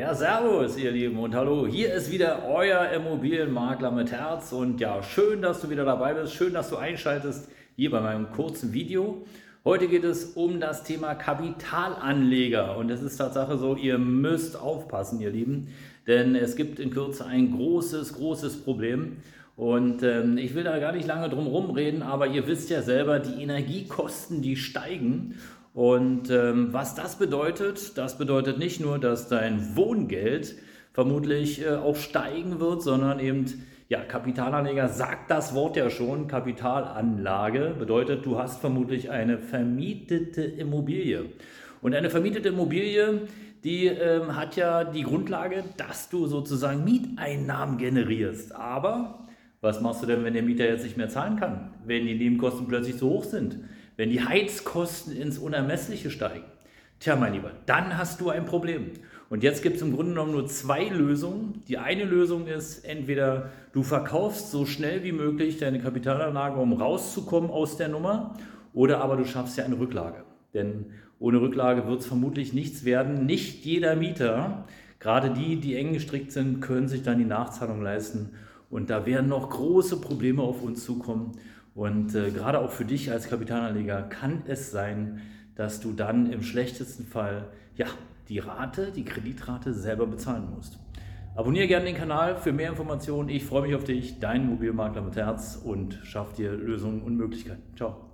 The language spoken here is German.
Ja, servus, ihr Lieben, und hallo. Hier ist wieder euer Immobilienmakler mit Herz. Und ja, schön, dass du wieder dabei bist. Schön, dass du einschaltest hier bei meinem kurzen Video. Heute geht es um das Thema Kapitalanleger. Und es ist Tatsache so, ihr müsst aufpassen, ihr Lieben, denn es gibt in Kürze ein großes, großes Problem. Und ähm, ich will da gar nicht lange drum herum reden, aber ihr wisst ja selber, die Energiekosten, die steigen. Und ähm, was das bedeutet, das bedeutet nicht nur, dass dein Wohngeld vermutlich äh, auch steigen wird, sondern eben, ja, Kapitalanleger sagt das Wort ja schon, Kapitalanlage bedeutet, du hast vermutlich eine vermietete Immobilie. Und eine vermietete Immobilie, die ähm, hat ja die Grundlage, dass du sozusagen Mieteinnahmen generierst. Aber was machst du denn, wenn der Mieter jetzt nicht mehr zahlen kann, wenn die Nebenkosten plötzlich so hoch sind? Wenn die Heizkosten ins Unermessliche steigen, tja, mein Lieber, dann hast du ein Problem. Und jetzt gibt es im Grunde genommen nur zwei Lösungen. Die eine Lösung ist, entweder du verkaufst so schnell wie möglich deine Kapitalanlage, um rauszukommen aus der Nummer, oder aber du schaffst ja eine Rücklage. Denn ohne Rücklage wird es vermutlich nichts werden. Nicht jeder Mieter, gerade die, die eng gestrickt sind, können sich dann die Nachzahlung leisten. Und da werden noch große Probleme auf uns zukommen. Und äh, gerade auch für dich als Kapitalanleger kann es sein, dass du dann im schlechtesten Fall ja, die Rate, die Kreditrate selber bezahlen musst. Abonniere gerne den Kanal für mehr Informationen. Ich freue mich auf dich, dein Mobilmakler mit Herz und schaff dir Lösungen und Möglichkeiten. Ciao.